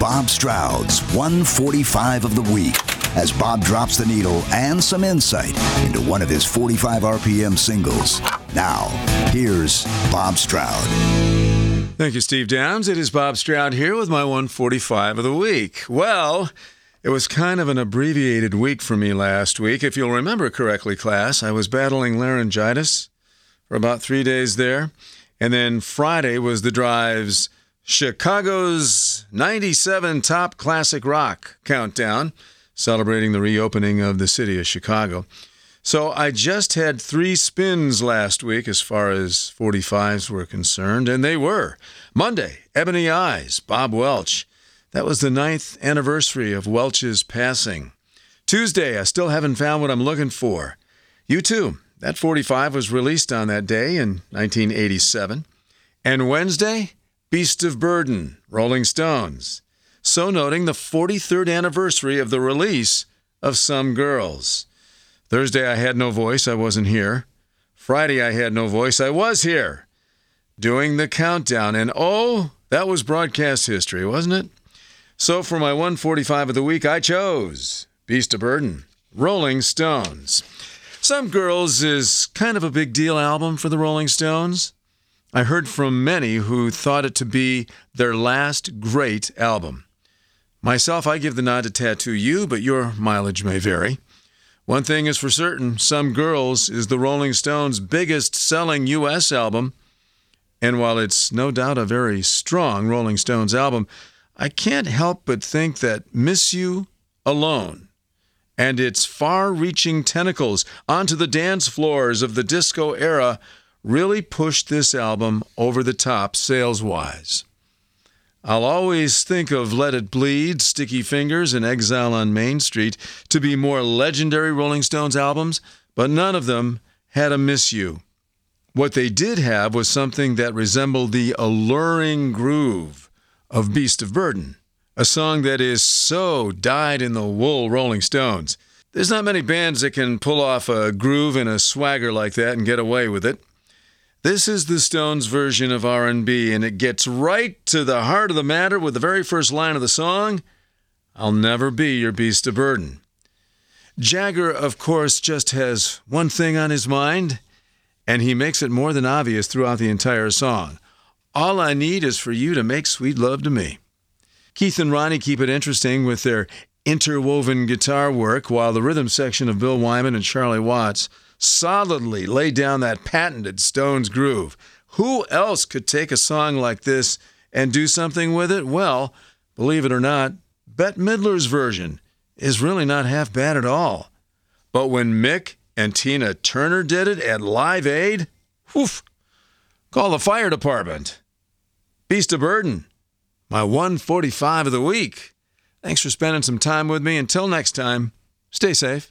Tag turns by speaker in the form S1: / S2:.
S1: Bob Stroud's 145 of the week as Bob drops the needle and some insight into one of his 45 RPM singles. Now, here's Bob Stroud.
S2: Thank you, Steve Downes. It is Bob Stroud here with my 145 of the week. Well, it was kind of an abbreviated week for me last week. If you'll remember correctly, class, I was battling laryngitis for about three days there. And then Friday was the drive's Chicago's 97 Top Classic Rock Countdown, celebrating the reopening of the city of Chicago. So I just had three spins last week as far as 45s were concerned, and they were. Monday, Ebony Eyes, Bob Welch. That was the ninth anniversary of Welch's passing. Tuesday, I still haven't found what I'm looking for. U2. That 45 was released on that day in 1987. And Wednesday, Beast of Burden, Rolling Stones. So noting the 43rd anniversary of the release of Some Girls. Thursday, I had no voice, I wasn't here. Friday, I had no voice, I was here. Doing the countdown. And oh, that was broadcast history, wasn't it? So for my 145 of the week, I chose Beast of Burden, Rolling Stones. Some Girls is kind of a big deal album for the Rolling Stones. I heard from many who thought it to be their last great album. Myself, I give the nod to Tattoo You, but your mileage may vary. One thing is for certain Some Girls is the Rolling Stones' biggest selling U.S. album. And while it's no doubt a very strong Rolling Stones album, I can't help but think that Miss You Alone and its far reaching tentacles onto the dance floors of the disco era really pushed this album over the top sales wise. I'll always think of Let It Bleed, Sticky Fingers, and Exile on Main Street to be more legendary Rolling Stones albums, but none of them had a Miss You. What they did have was something that resembled the alluring groove of Beast of Burden, a song that is so dyed in the wool Rolling Stones. There's not many bands that can pull off a groove and a swagger like that and get away with it. This is the Stones version of R&B and it gets right to the heart of the matter with the very first line of the song, I'll never be your beast of burden. Jagger of course just has one thing on his mind and he makes it more than obvious throughout the entire song. All I need is for you to make sweet love to me. Keith and Ronnie keep it interesting with their interwoven guitar work, while the rhythm section of Bill Wyman and Charlie Watts solidly lay down that patented Stones groove. Who else could take a song like this and do something with it? Well, believe it or not, Bette Midler's version is really not half bad at all. But when Mick and Tina Turner did it at Live Aid, whoof, call the fire department. Beast of Burden, my 145 of the week. Thanks for spending some time with me. Until next time, stay safe.